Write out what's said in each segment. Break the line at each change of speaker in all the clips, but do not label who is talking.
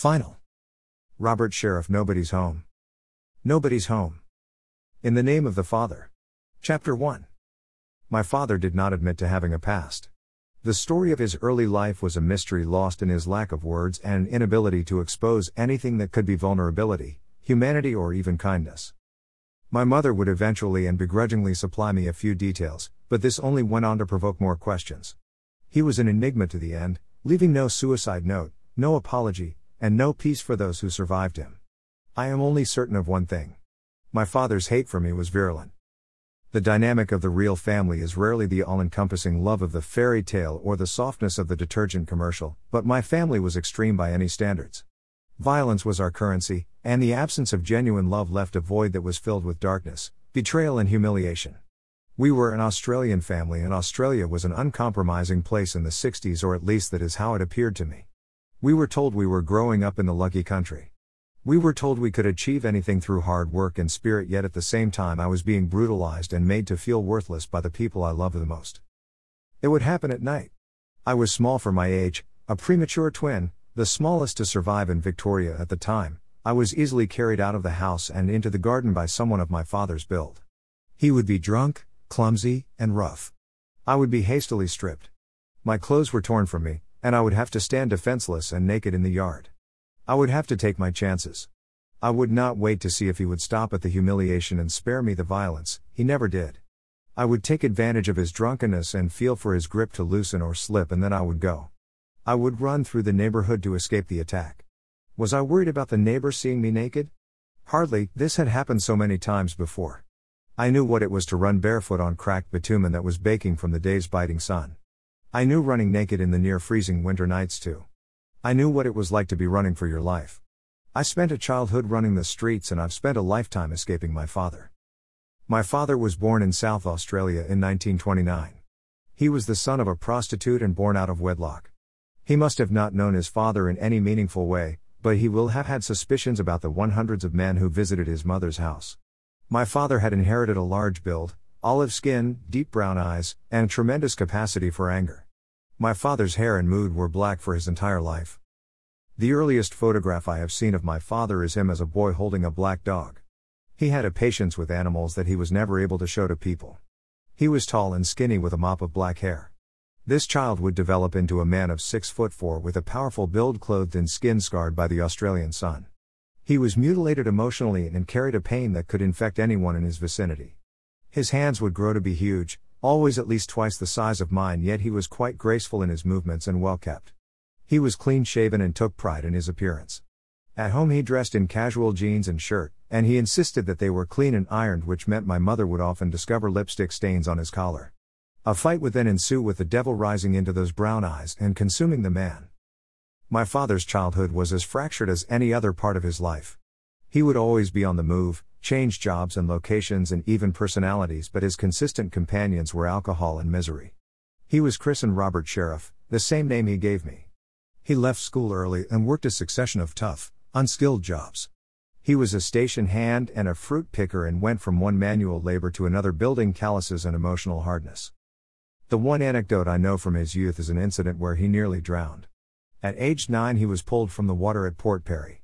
Final. Robert Sheriff Nobody's Home. Nobody's Home. In the Name of the Father. Chapter 1. My father did not admit to having a past. The story of his early life was a mystery lost in his lack of words and an inability to expose anything that could be vulnerability, humanity, or even kindness. My mother would eventually and begrudgingly supply me a few details, but this only went on to provoke more questions. He was an enigma to the end, leaving no suicide note, no apology, and no peace for those who survived him. I am only certain of one thing. My father's hate for me was virulent. The dynamic of the real family is rarely the all encompassing love of the fairy tale or the softness of the detergent commercial, but my family was extreme by any standards. Violence was our currency, and the absence of genuine love left a void that was filled with darkness, betrayal, and humiliation. We were an Australian family, and Australia was an uncompromising place in the 60s, or at least that is how it appeared to me. We were told we were growing up in the lucky country. We were told we could achieve anything through hard work and spirit, yet at the same time, I was being brutalized and made to feel worthless by the people I love the most. It would happen at night. I was small for my age, a premature twin, the smallest to survive in Victoria at the time. I was easily carried out of the house and into the garden by someone of my father's build. He would be drunk, clumsy, and rough. I would be hastily stripped. My clothes were torn from me, and I would have to stand defenseless and naked in the yard. I would have to take my chances. I would not wait to see if he would stop at the humiliation and spare me the violence, he never did. I would take advantage of his drunkenness and feel for his grip to loosen or slip, and then I would go. I would run through the neighborhood to escape the attack. Was I worried about the neighbors seeing me naked? Hardly, this had happened so many times before. I knew what it was to run barefoot on cracked bitumen that was baking from the day's biting sun. I knew running naked in the near freezing winter nights too. I knew what it was like to be running for your life. I spent a childhood running the streets and I've spent a lifetime escaping my father. My father was born in South Australia in 1929. He was the son of a prostitute and born out of wedlock. He must have not known his father in any meaningful way, but he will have had suspicions about the one hundreds of men who visited his mother's house. My father had inherited a large build, olive skin, deep brown eyes, and tremendous capacity for anger. My father's hair and mood were black for his entire life. The earliest photograph I have seen of my father is him as a boy holding a black dog. He had a patience with animals that he was never able to show to people. He was tall and skinny with a mop of black hair. This child would develop into a man of 6 foot 4 with a powerful build clothed in skin scarred by the Australian sun. He was mutilated emotionally and carried a pain that could infect anyone in his vicinity. His hands would grow to be huge, always at least twice the size of mine, yet he was quite graceful in his movements and well kept. He was clean shaven and took pride in his appearance. At home, he dressed in casual jeans and shirt, and he insisted that they were clean and ironed, which meant my mother would often discover lipstick stains on his collar. A fight would then ensue with the devil rising into those brown eyes and consuming the man. My father's childhood was as fractured as any other part of his life. He would always be on the move, change jobs and locations and even personalities, but his consistent companions were alcohol and misery. He was christened Robert Sheriff, the same name he gave me. He left school early and worked a succession of tough, unskilled jobs. He was a station hand and a fruit picker and went from one manual labor to another building calluses and emotional hardness. The one anecdote I know from his youth is an incident where he nearly drowned. At age 9 he was pulled from the water at Port Pirie.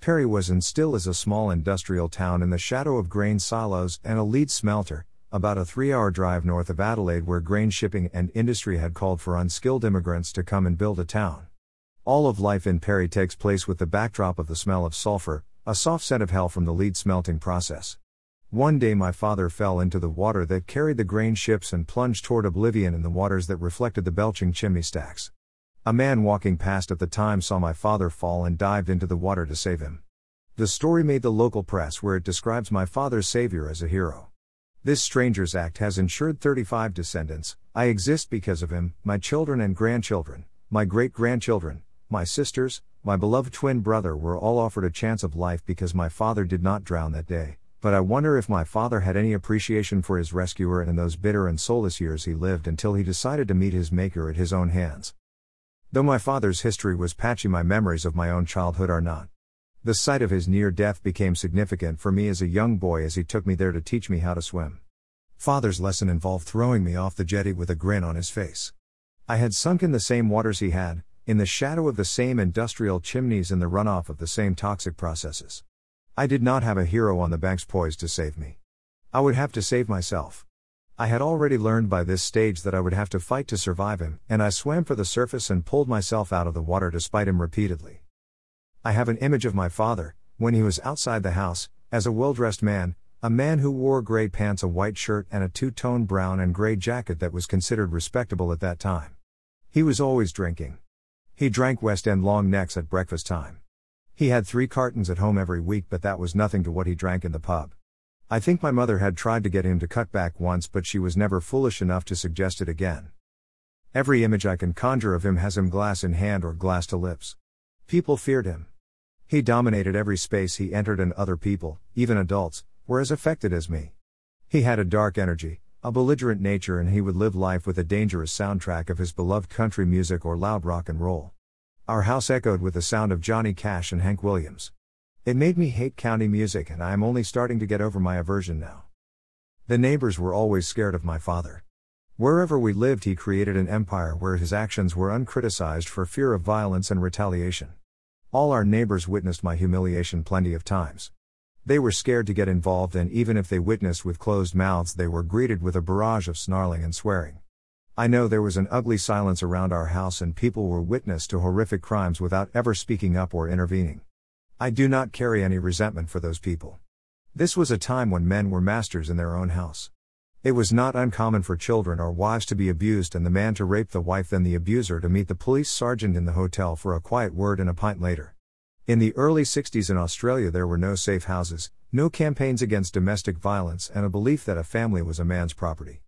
Pirie was and still is a small industrial town in the shadow of grain silos and a lead smelter, about a three hour drive north of Adelaide, where grain shipping and industry had called for unskilled immigrants to come and build a town. All of life in Pirie takes place with the backdrop of the smell of sulfur, a soft scent of hell from the lead smelting process. One day my father fell into the water that carried the grain ships and plunged toward oblivion in the waters that reflected the belching chimney stacks. A man walking past at the time saw my father fall and dived into the water to save him. The story made the local press where it describes my father's savior as a hero. This Stranger's Act has insured 35 descendants. I exist because of him, my children and grandchildren, my great grandchildren, my sisters, my beloved twin brother were all offered a chance of life because my father did not drown that day. But I wonder if my father had any appreciation for his rescuer in those bitter and soulless years he lived until he decided to meet his Maker at his own hands. Though my father's history was patchy, my memories of my own childhood are not. The sight of his near death became significant for me as a young boy as he took me there to teach me how to swim. Father's lesson involved throwing me off the jetty with a grin on his face. I had sunk in the same waters he had, in the shadow of the same industrial chimneys and the runoff of the same toxic processes. I did not have a hero on the banks poised to save me. I would have to save myself. I had already learned by this stage that I would have to fight to survive him, and I swam for the surface and pulled myself out of the water despite him repeatedly. I have an image of my father, when he was outside the house, as a well dressed man, a man who wore gray pants, a white shirt, and a two tone brown and gray jacket that was considered respectable at that time. He was always drinking. He drank West End long necks at breakfast time. He had three cartons at home every week, but that was nothing to what he drank in the pub. I think my mother had tried to get him to cut back once, but she was never foolish enough to suggest it again. Every image I can conjure of him has him glass in hand or glass to lips. People feared him. He dominated every space he entered, and other people, even adults, were as affected as me. He had a dark energy, a belligerent nature, and he would live life with a dangerous soundtrack of his beloved country music or loud rock and roll. Our house echoed with the sound of Johnny Cash and Hank Williams. It made me hate county music, and I am only starting to get over my aversion now. The neighbors were always scared of my father. Wherever we lived, he created an empire where his actions were uncriticized for fear of violence and retaliation. All our neighbors witnessed my humiliation plenty of times. They were scared to get involved, and even if they witnessed with closed mouths, they were greeted with a barrage of snarling and swearing. I know there was an ugly silence around our house, and people were witness to horrific crimes without ever speaking up or intervening. I do not carry any resentment for those people. This was a time when men were masters in their own house. It was not uncommon for children or wives to be abused and the man to rape the wife, then the abuser to meet the police sergeant in the hotel for a quiet word and a pint later. In the early 60s in Australia, there were no safe houses, no campaigns against domestic violence, and a belief that a family was a man's property.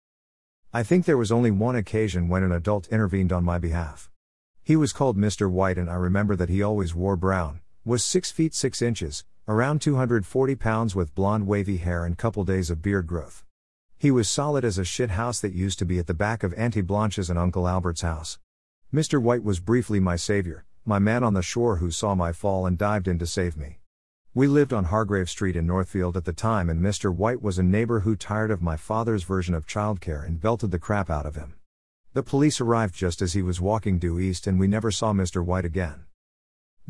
I think there was only one occasion when an adult intervened on my behalf. He was called Mr. White, and I remember that he always wore brown, was 6 feet 6 inches, around 240 pounds with blonde wavy hair and couple days of beard growth. He was solid as a shit house that used to be at the back of Auntie Blanche's and Uncle Albert's house. Mr. White was briefly my savior, my man on the shore who saw my fall and dived in to save me. We lived on Hargrave Street in Northfield at the time, and Mr. White was a neighbor who tired of my father's version of childcare and belted the crap out of him. The police arrived just as he was walking due east, and we never saw Mr. White again.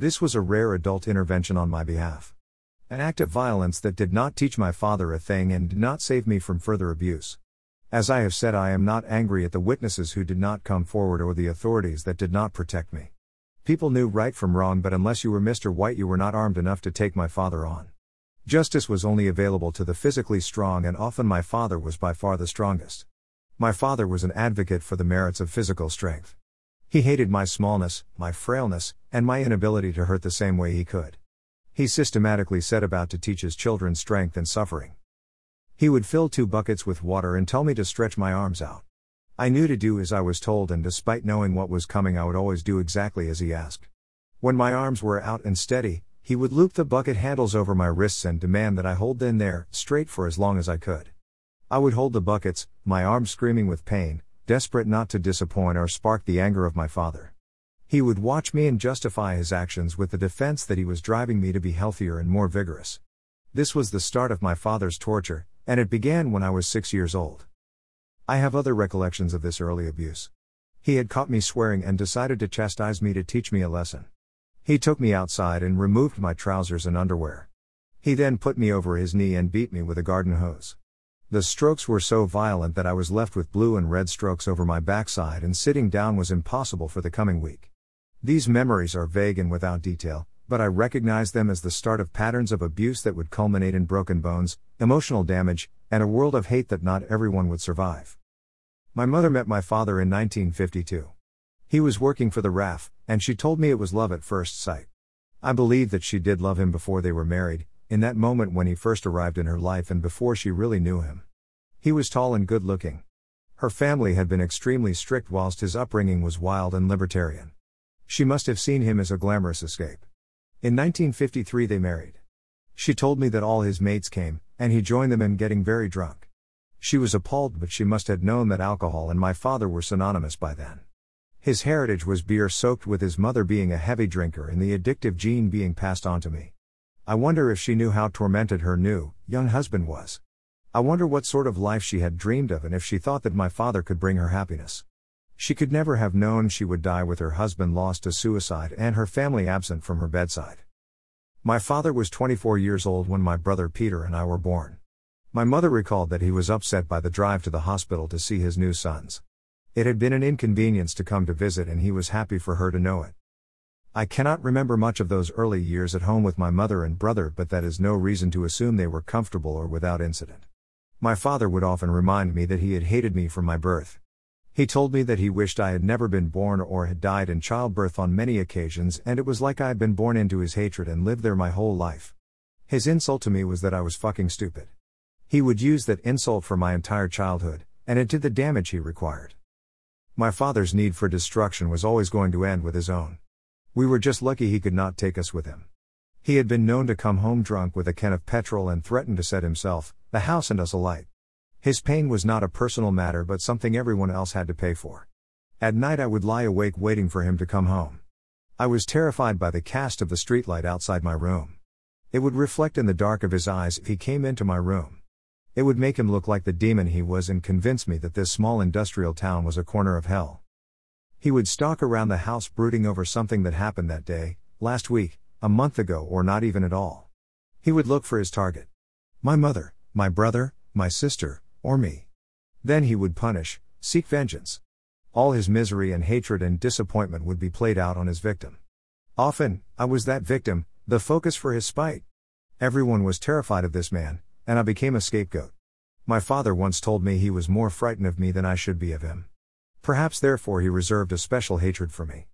This was a rare adult intervention on my behalf. An act of violence that did not teach my father a thing and did not save me from further abuse. As I have said, I am not angry at the witnesses who did not come forward or the authorities that did not protect me. People knew right from wrong, but unless you were Mr. White, you were not armed enough to take my father on. Justice was only available to the physically strong, and often my father was by far the strongest. My father was an advocate for the merits of physical strength. He hated my smallness, my frailness, and my inability to hurt the same way he could. He systematically set about to teach his children strength and suffering. He would fill two buckets with water and tell me to stretch my arms out. I knew to do as I was told, and despite knowing what was coming, I would always do exactly as he asked. When my arms were out and steady, he would loop the bucket handles over my wrists and demand that I hold them there, straight for as long as I could. I would hold the buckets, my arms screaming with pain, desperate not to disappoint or spark the anger of my father. He would watch me and justify his actions with the defense that he was driving me to be healthier and more vigorous. This was the start of my father's torture, and it began when I was six years old. I have other recollections of this early abuse. He had caught me swearing and decided to chastise me to teach me a lesson. He took me outside and removed my trousers and underwear. He then put me over his knee and beat me with a garden hose. The strokes were so violent that I was left with blue and red strokes over my backside, and sitting down was impossible for the coming week. These memories are vague and without detail, but I recognize them as the start of patterns of abuse that would culminate in broken bones, emotional damage, and a world of hate that not everyone would survive. My mother met my father in 1952. He was working for the RAF, and she told me it was love at first sight. I believe that she did love him before they were married, in that moment when he first arrived in her life and before she really knew him. He was tall and good looking. Her family had been extremely strict whilst his upbringing was wild and libertarian. She must have seen him as a glamorous escape. In 1953 they married. She told me that all his mates came, and he joined them in getting very drunk. She was appalled, but she must have known that alcohol and my father were synonymous by then. His heritage was beer soaked, with his mother being a heavy drinker and the addictive gene being passed on to me. I wonder if she knew how tormented her new, young husband was. I wonder what sort of life she had dreamed of and if she thought that my father could bring her happiness. She could never have known she would die with her husband lost to suicide and her family absent from her bedside. My father was 24 years old when my brother Peter and I were born. My mother recalled that he was upset by the drive to the hospital to see his new sons. It had been an inconvenience to come to visit, and he was happy for her to know it. I cannot remember much of those early years at home with my mother and brother, but that is no reason to assume they were comfortable or without incident. My father would often remind me that he had hated me from my birth. He told me that he wished I had never been born or had died in childbirth on many occasions, and it was like I had been born into his hatred and lived there my whole life. His insult to me was that I was fucking stupid. He would use that insult for my entire childhood, and it did the damage he required. My father's need for destruction was always going to end with his own. We were just lucky he could not take us with him. He had been known to come home drunk with a can of petrol and threaten to set himself, the house, and us alight. His pain was not a personal matter but something everyone else had to pay for. At night I would lie awake waiting for him to come home. I was terrified by the cast of the streetlight outside my room. It would reflect in the dark of his eyes if he came into my room. It would make him look like the demon he was and convince me that this small industrial town was a corner of hell. He would stalk around the house brooding over something that happened that day, last week, a month ago, or not even at all. He would look for his target. My mother, my brother, my sister, or me. Then he would punish, seek vengeance. All his misery and hatred and disappointment would be played out on his victim. Often, I was that victim, the focus for his spite. Everyone was terrified of this man, and I became a scapegoat. My father once told me he was more frightened of me than I should be of him. Perhaps therefore he reserved a special hatred for me.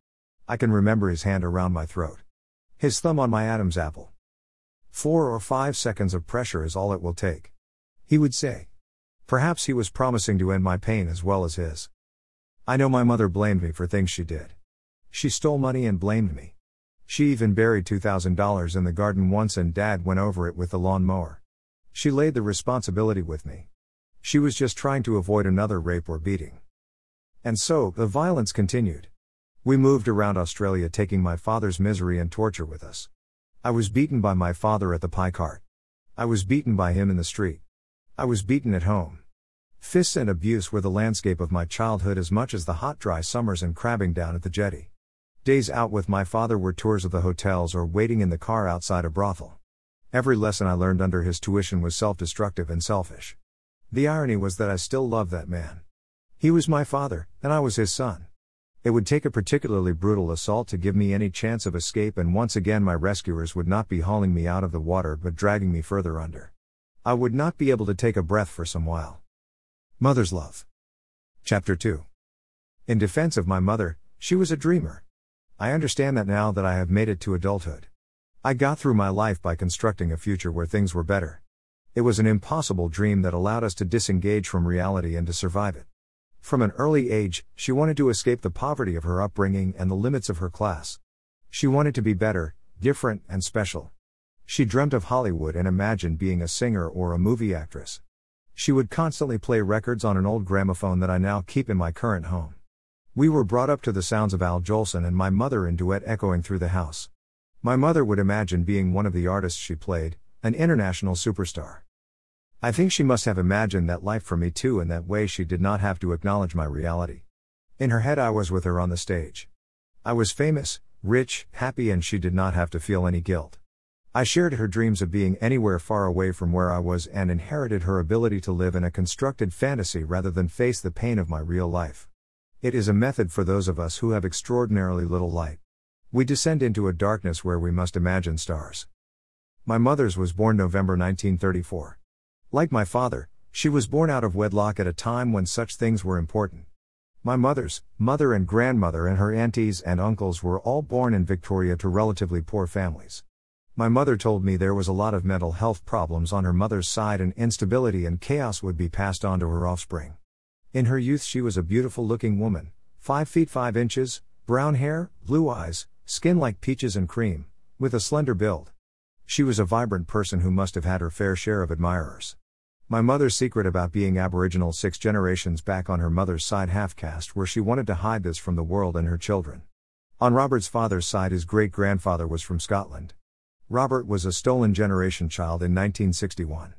I can remember his hand around my throat. His thumb on my Adam's apple. Four or five seconds of pressure is all it will take. He would say. Perhaps he was promising to end my pain as well as his. I know my mother blamed me for things she did. She stole money and blamed me. She even buried $2,000 in the garden once and dad went over it with the lawn mower. She laid the responsibility with me. She was just trying to avoid another rape or beating. And so, the violence continued. We moved around Australia taking my father's misery and torture with us. I was beaten by my father at the pie cart. I was beaten by him in the street. I was beaten at home. Fists and abuse were the landscape of my childhood as much as the hot, dry summers and crabbing down at the jetty. Days out with my father were tours of the hotels or waiting in the car outside a brothel. Every lesson I learned under his tuition was self destructive and selfish. The irony was that I still loved that man. He was my father, and I was his son. It would take a particularly brutal assault to give me any chance of escape, and once again, my rescuers would not be hauling me out of the water but dragging me further under. I would not be able to take a breath for some while. Mother's Love. Chapter 2. In defense of my mother, she was a dreamer. I understand that now that I have made it to adulthood. I got through my life by constructing a future where things were better. It was an impossible dream that allowed us to disengage from reality and to survive it. From an early age, she wanted to escape the poverty of her upbringing and the limits of her class. She wanted to be better, different, and special. She dreamt of Hollywood and imagined being a singer or a movie actress. She would constantly play records on an old gramophone that I now keep in my current home. We were brought up to the sounds of Al Jolson and my mother in duet echoing through the house. My mother would imagine being one of the artists she played, an international superstar. I think she must have imagined that life for me too, in that way she did not have to acknowledge my reality. In her head, I was with her on the stage. I was famous, rich, happy, and she did not have to feel any guilt. I shared her dreams of being anywhere far away from where I was and inherited her ability to live in a constructed fantasy rather than face the pain of my real life. It is a method for those of us who have extraordinarily little light. We descend into a darkness where we must imagine stars. My mother's was born November 1934. Like my father, she was born out of wedlock at a time when such things were important. My mother's mother and grandmother and her aunties and uncles were all born in Victoria to relatively poor families. My mother told me there was a lot of mental health problems on her mother's side and instability and chaos would be passed on to her offspring. In her youth, she was a beautiful looking woman, 5 feet 5 inches, brown hair, blue eyes, Skin like peaches and cream, with a slender build. She was a vibrant person who must have had her fair share of admirers. My mother's secret about being Aboriginal six generations back on her mother's side half caste where she wanted to hide this from the world and her children. On Robert's father's side, his great grandfather was from Scotland. Robert was a stolen generation child in 1961.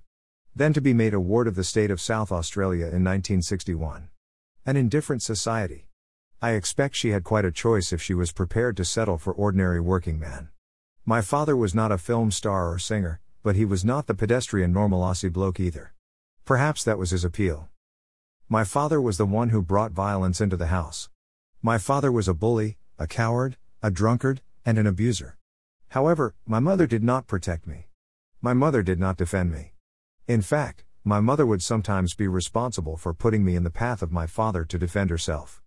Then to be made a ward of the state of South Australia in 1961. An indifferent society. I expect she had quite a choice if she was prepared to settle for ordinary working man. My father was not a film star or singer, but he was not the pedestrian normal Aussie bloke either. Perhaps that was his appeal. My father was the one who brought violence into the house. My father was a bully, a coward, a drunkard, and an abuser. However, my mother did not protect me. My mother did not defend me. In fact, my mother would sometimes be responsible for putting me in the path of my father to defend herself.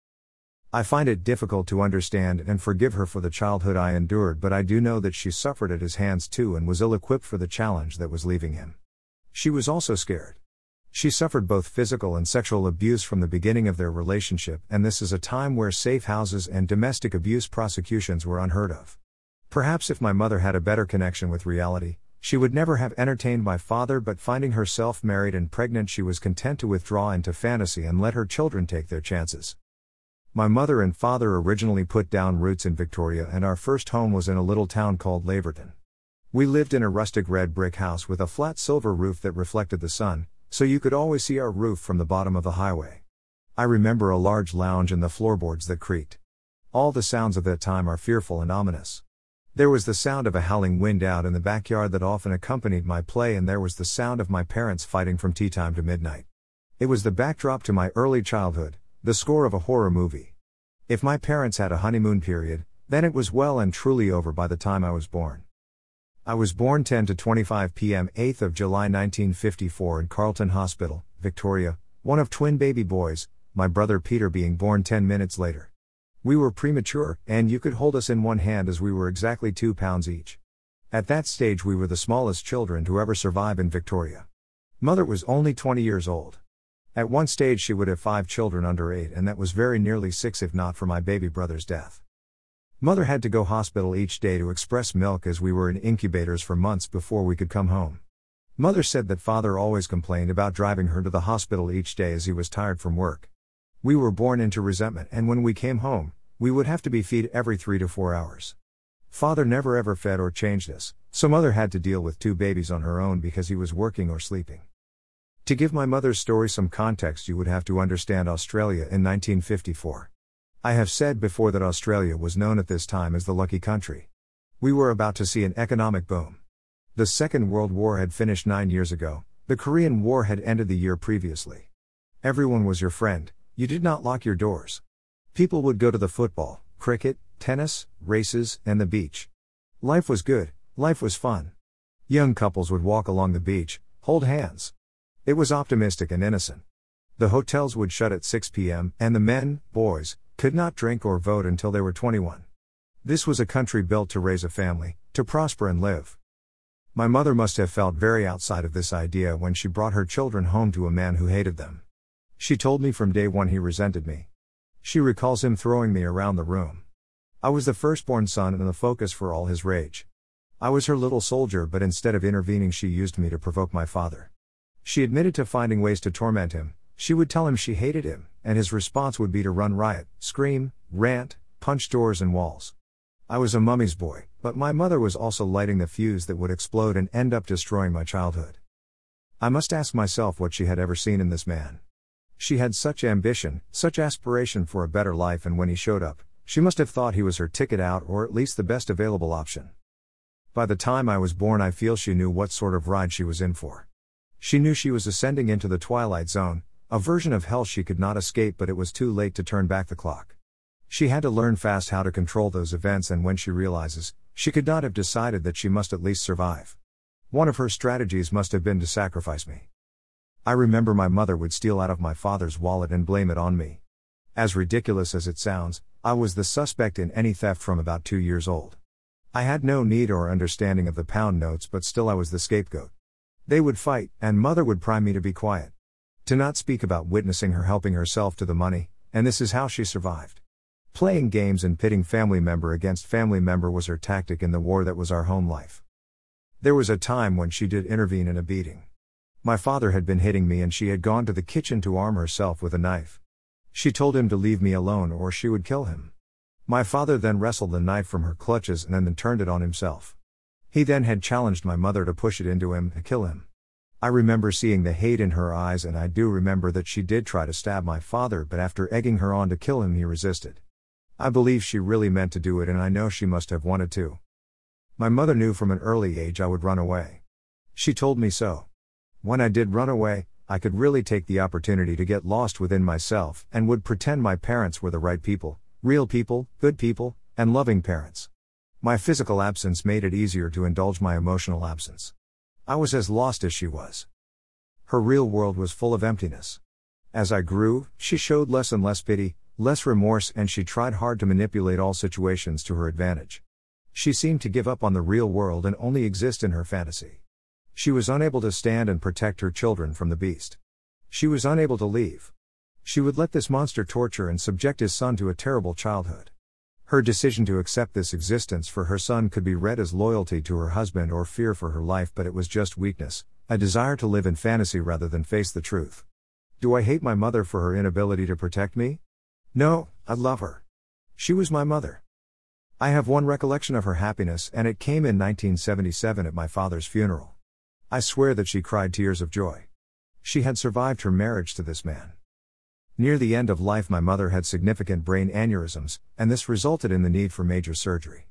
I find it difficult to understand and forgive her for the childhood I endured, but I do know that she suffered at his hands too and was ill equipped for the challenge that was leaving him. She was also scared. She suffered both physical and sexual abuse from the beginning of their relationship, and this is a time where safe houses and domestic abuse prosecutions were unheard of. Perhaps if my mother had a better connection with reality, she would never have entertained my father, but finding herself married and pregnant, she was content to withdraw into fantasy and let her children take their chances. My mother and father originally put down roots in Victoria, and our first home was in a little town called Laverton. We lived in a rustic red brick house with a flat silver roof that reflected the sun, so you could always see our roof from the bottom of the highway. I remember a large lounge and the floorboards that creaked. All the sounds of that time are fearful and ominous. There was the sound of a howling wind out in the backyard that often accompanied my play, and there was the sound of my parents fighting from tea time to midnight. It was the backdrop to my early childhood, the score of a horror movie. If my parents had a honeymoon period, then it was well and truly over by the time I was born. I was born 10 to 25 p.m. 8th of July 1954 in Carlton Hospital, Victoria, one of twin baby boys, my brother Peter being born 10 minutes later. We were premature, and you could hold us in one hand as we were exactly 2 pounds each. At that stage, we were the smallest children to ever survive in Victoria. Mother was only 20 years old. At one stage, she would have five children under eight, and that was very nearly six if not for my baby brother's death. Mother had to go hospital each day to express milk as we were in incubators for months before we could come home. Mother said that father always complained about driving her to the hospital each day as he was tired from work. We were born into resentment, and when we came home, we would have to be fed every three to four hours. Father never ever fed or changed us, so mother had to deal with two babies on her own because he was working or sleeping. To give my mother's story some context, you would have to understand Australia in 1954. I have said before that Australia was known at this time as the lucky country. We were about to see an economic boom. The Second World War had finished nine years ago, the Korean War had ended the year previously. Everyone was your friend, you did not lock your doors. People would go to the football, cricket, tennis, races, and the beach. Life was good, life was fun. Young couples would walk along the beach, hold hands. It was optimistic and innocent. The hotels would shut at 6 p.m., and the men, boys, could not drink or vote until they were 21. This was a country built to raise a family, to prosper and live. My mother must have felt very outside of this idea when she brought her children home to a man who hated them. She told me from day one he resented me. She recalls him throwing me around the room. I was the firstborn son and the focus for all his rage. I was her little soldier, but instead of intervening, she used me to provoke my father. She admitted to finding ways to torment him, she would tell him she hated him, and his response would be to run riot, scream, rant, punch doors and walls. I was a mummy's boy, but my mother was also lighting the fuse that would explode and end up destroying my childhood. I must ask myself what she had ever seen in this man. She had such ambition, such aspiration for a better life, and when he showed up, she must have thought he was her ticket out or at least the best available option. By the time I was born, I feel she knew what sort of ride she was in for. She knew she was ascending into the twilight zone, a version of hell she could not escape, but it was too late to turn back the clock. She had to learn fast how to control those events, and when she realizes, she could not have decided that she must at least survive. One of her strategies must have been to sacrifice me. I remember my mother would steal out of my father's wallet and blame it on me. As ridiculous as it sounds, I was the suspect in any theft from about two years old. I had no need or understanding of the pound notes, but still I was the scapegoat. They would fight, and mother would pry me to be quiet. To not speak about witnessing her helping herself to the money, and this is how she survived. Playing games and pitting family member against family member was her tactic in the war that was our home life. There was a time when she did intervene in a beating. My father had been hitting me and she had gone to the kitchen to arm herself with a knife. She told him to leave me alone or she would kill him. My father then wrestled the knife from her clutches and then turned it on himself. He then had challenged my mother to push it into him to kill him. I remember seeing the hate in her eyes, and I do remember that she did try to stab my father, but after egging her on to kill him, he resisted. I believe she really meant to do it, and I know she must have wanted to. My mother knew from an early age I would run away. She told me so. When I did run away, I could really take the opportunity to get lost within myself and would pretend my parents were the right people, real people, good people, and loving parents. My physical absence made it easier to indulge my emotional absence. I was as lost as she was. Her real world was full of emptiness. As I grew, she showed less and less pity, less remorse, and she tried hard to manipulate all situations to her advantage. She seemed to give up on the real world and only exist in her fantasy. She was unable to stand and protect her children from the beast. She was unable to leave. She would let this monster torture and subject his son to a terrible childhood. Her decision to accept this existence for her son could be read as loyalty to her husband or fear for her life, but it was just weakness, a desire to live in fantasy rather than face the truth. Do I hate my mother for her inability to protect me? No, I love her. She was my mother. I have one recollection of her happiness, and it came in 1977 at my father's funeral. I swear that she cried tears of joy. She had survived her marriage to this man. Near the end of life, my mother had significant brain aneurysms, and this resulted in the need for major surgery.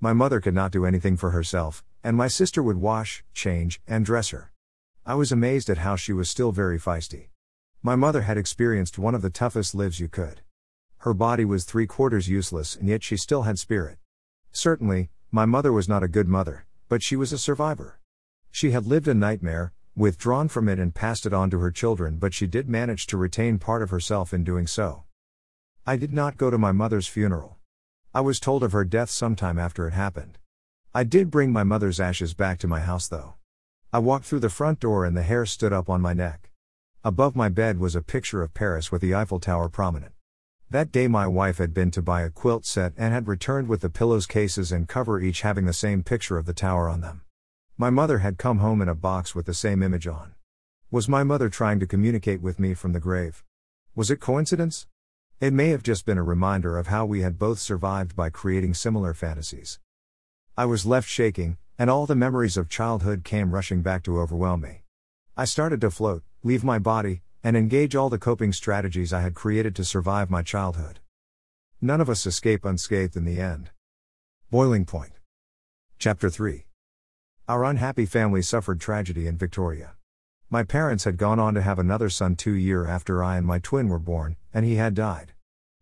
My mother could not do anything for herself, and my sister would wash, change, and dress her. I was amazed at how she was still very feisty. My mother had experienced one of the toughest lives you could. Her body was three quarters useless, and yet she still had spirit. Certainly, my mother was not a good mother, but she was a survivor. She had lived a nightmare, withdrawn from it and passed it on to her children, but she did manage to retain part of herself in doing so. I did not go to my mother's funeral. I was told of her death sometime after it happened. I did bring my mother's ashes back to my house though. I walked through the front door and the hair stood up on my neck. Above my bed was a picture of Paris with the Eiffel Tower prominent. That day, my wife had been to buy a quilt set and had returned with the pillows cases and cover each having the same picture of the tower on them. My mother had come home in a box with the same image on. Was my mother trying to communicate with me from the grave? Was it coincidence? It may have just been a reminder of how we had both survived by creating similar fantasies. I was left shaking, and all the memories of childhood came rushing back to overwhelm me. I started to float, leave my body, and engage all the coping strategies I had created to survive my childhood. None of us escape unscathed in the end. Boiling Point. Chapter 3 our unhappy family suffered tragedy in Victoria. My parents had gone on to have another son two year after I and my twin were born, and he had died.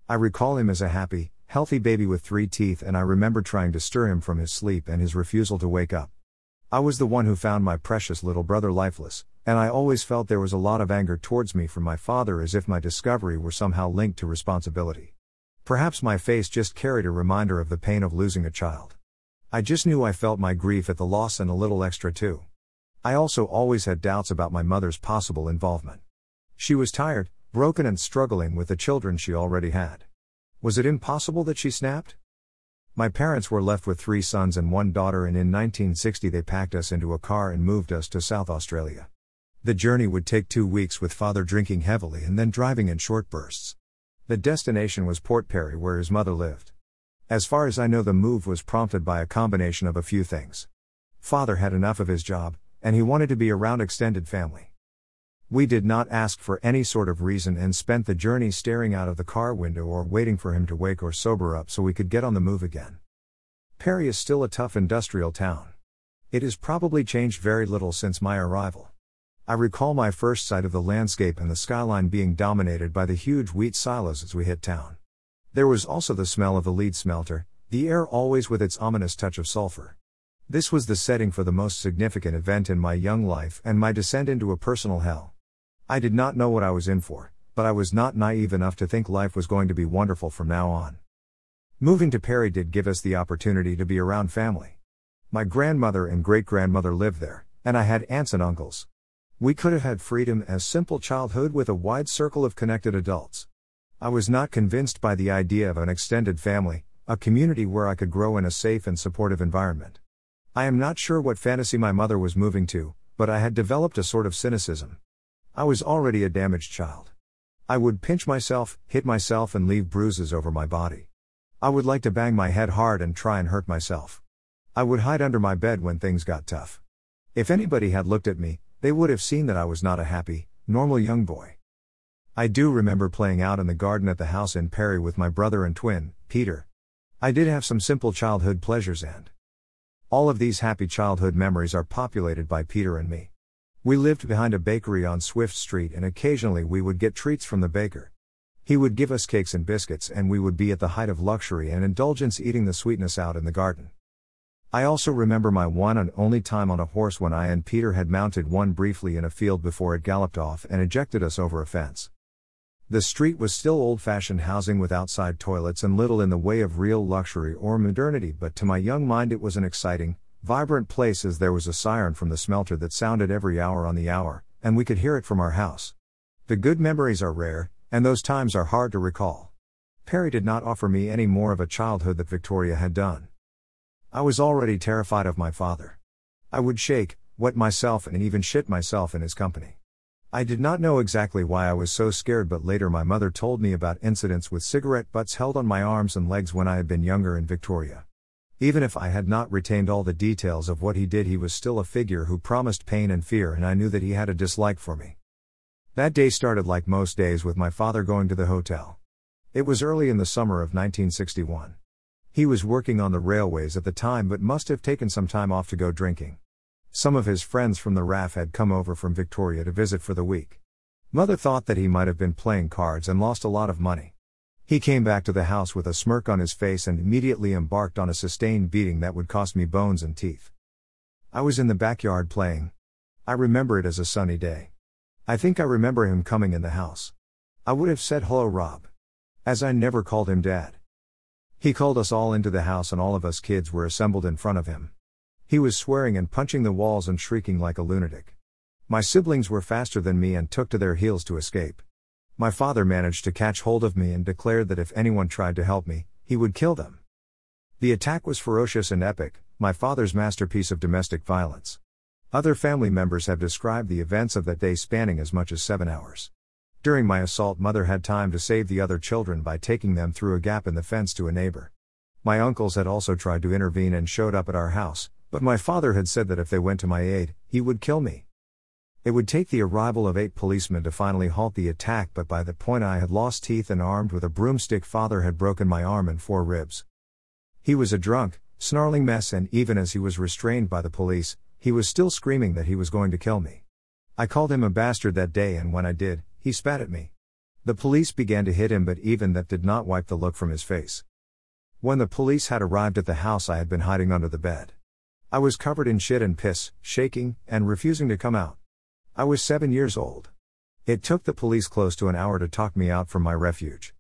I recall him as a happy, healthy baby with three teeth, and I remember trying to stir him from his sleep and his refusal to wake up. I was the one who found my precious little brother lifeless, and I always felt there was a lot of anger towards me from my father as if my discovery were somehow linked to responsibility. Perhaps my face just carried a reminder of the pain of losing a child. I just knew I felt my grief at the loss and a little extra too. I also always had doubts about my mother's possible involvement. She was tired, broken, and struggling with the children she already had. Was it impossible that she snapped? My parents were left with three sons and one daughter, and in 1960 they packed us into a car and moved us to South Australia. The journey would take two weeks with father drinking heavily and then driving in short bursts. The destination was Port Pirie, where his mother lived. As far as I know, the move was prompted by a combination of a few things. Father had enough of his job, and he wanted to be around extended family. We did not ask for any sort of reason and spent the journey staring out of the car window or waiting for him to wake or sober up so we could get on the move again. Pirie is still a tough industrial town. It has probably changed very little since my arrival. I recall my first sight of the landscape and the skyline being dominated by the huge wheat silos as we hit town. There was also the smell of the lead smelter, the air always with its ominous touch of sulfur. This was the setting for the most significant event in my young life and my descent into a personal hell. I did not know what I was in for, but I was not naive enough to think life was going to be wonderful from now on. Moving to Pirie did give us the opportunity to be around family. My grandmother and great grandmother lived there, and I had aunts and uncles. We could have had freedom as simple childhood with a wide circle of connected adults. I was not convinced by the idea of an extended family, a community where I could grow in a safe and supportive environment. I am not sure what fantasy my mother was moving to, but I had developed a sort of cynicism. I was already a damaged child. I would pinch myself, hit myself, and leave bruises over my body. I would like to bang my head hard and try and hurt myself. I would hide under my bed when things got tough. If anybody had looked at me, they would have seen that I was not a happy, normal young boy. I do remember playing out in the garden at the house in Pirie with my brother and twin, Peter. I did have some simple childhood pleasures and all of these happy childhood memories are populated by Peter and me. We lived behind a bakery on Swift Street and occasionally we would get treats from the baker. He would give us cakes and biscuits and we would be at the height of luxury and indulgence eating the sweetness out in the garden. I also remember my one and only time on a horse when I and Peter had mounted one briefly in a field before it galloped off and ejected us over a fence. The street was still old fashioned housing with outside toilets and little in the way of real luxury or modernity, but to my young mind it was an exciting, vibrant place as there was a siren from the smelter that sounded every hour on the hour, and we could hear it from our house. The good memories are rare, and those times are hard to recall. Pirie did not offer me any more of a childhood that Victoria had done. I was already terrified of my father. I would shake, wet myself, and even shit myself in his company. I did not know exactly why I was so scared, but later my mother told me about incidents with cigarette butts held on my arms and legs when I had been younger in Victoria. Even if I had not retained all the details of what he did, he was still a figure who promised pain and fear, and I knew that he had a dislike for me. That day started like most days with my father going to the hotel. It was early in the summer of 1961. He was working on the railways at the time but must have taken some time off to go drinking. Some of his friends from the RAF had come over from Victoria to visit for the week. Mother thought that he might have been playing cards and lost a lot of money. He came back to the house with a smirk on his face and immediately embarked on a sustained beating that would cost me bones and teeth. I was in the backyard playing. I remember it as a sunny day. I think I remember him coming in the house. I would have said hello, Rob. As I never called him dad. He called us all into the house and all of us kids were assembled in front of him. He was swearing and punching the walls and shrieking like a lunatic. My siblings were faster than me and took to their heels to escape. My father managed to catch hold of me and declared that if anyone tried to help me, he would kill them. The attack was ferocious and epic, my father's masterpiece of domestic violence. Other family members have described the events of that day spanning as much as seven hours. During my assault, mother had time to save the other children by taking them through a gap in the fence to a neighbor. My uncles had also tried to intervene and showed up at our house, but my father had said that if they went to my aid, he would kill me. It would take the arrival of eight policemen to finally halt the attack, but by the point I had lost teeth and armed with a broomstick, father had broken my arm and four ribs. He was a drunk, snarling mess, and even as he was restrained by the police, he was still screaming that he was going to kill me. I called him a bastard that day, and when I did, he spat at me. The police began to hit him, but even that did not wipe the look from his face. When the police had arrived at the house, I had been hiding under the bed. I was covered in shit and piss, shaking, and refusing to come out. I was seven years old. It took the police close to an hour to talk me out from my refuge.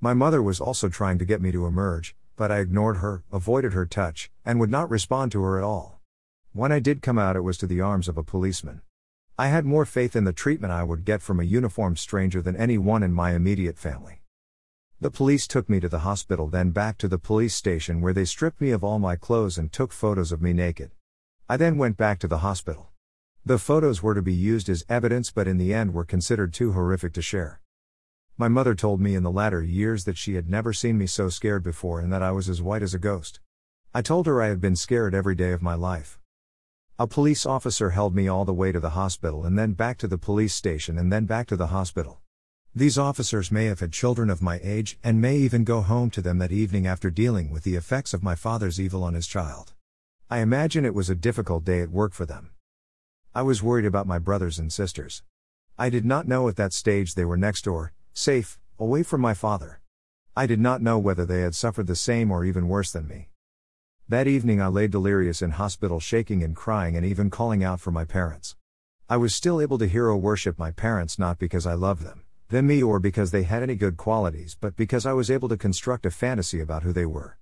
My mother was also trying to get me to emerge, but I ignored her, avoided her touch, and would not respond to her at all. When I did come out, it was to the arms of a policeman. I had more faith in the treatment I would get from a uniformed stranger than any one in my immediate family. The police took me to the hospital, then back to the police station where they stripped me of all my clothes and took photos of me naked. I then went back to the hospital. The photos were to be used as evidence, but in the end were considered too horrific to share. My mother told me in the latter years that she had never seen me so scared before and that I was as white as a ghost. I told her I had been scared every day of my life. A police officer held me all the way to the hospital and then back to the police station and then back to the hospital. These officers may have had children of my age and may even go home to them that evening after dealing with the effects of my father's evil on his child. I imagine it was a difficult day at work for them. I was worried about my brothers and sisters. I did not know at that stage they were next door, safe, away from my father. I did not know whether they had suffered the same or even worse than me. That evening I lay delirious in hospital, shaking and crying and even calling out for my parents. I was still able to hero worship my parents not because I loved them than me or because they had any good qualities, but because I was able to construct a fantasy about who they were.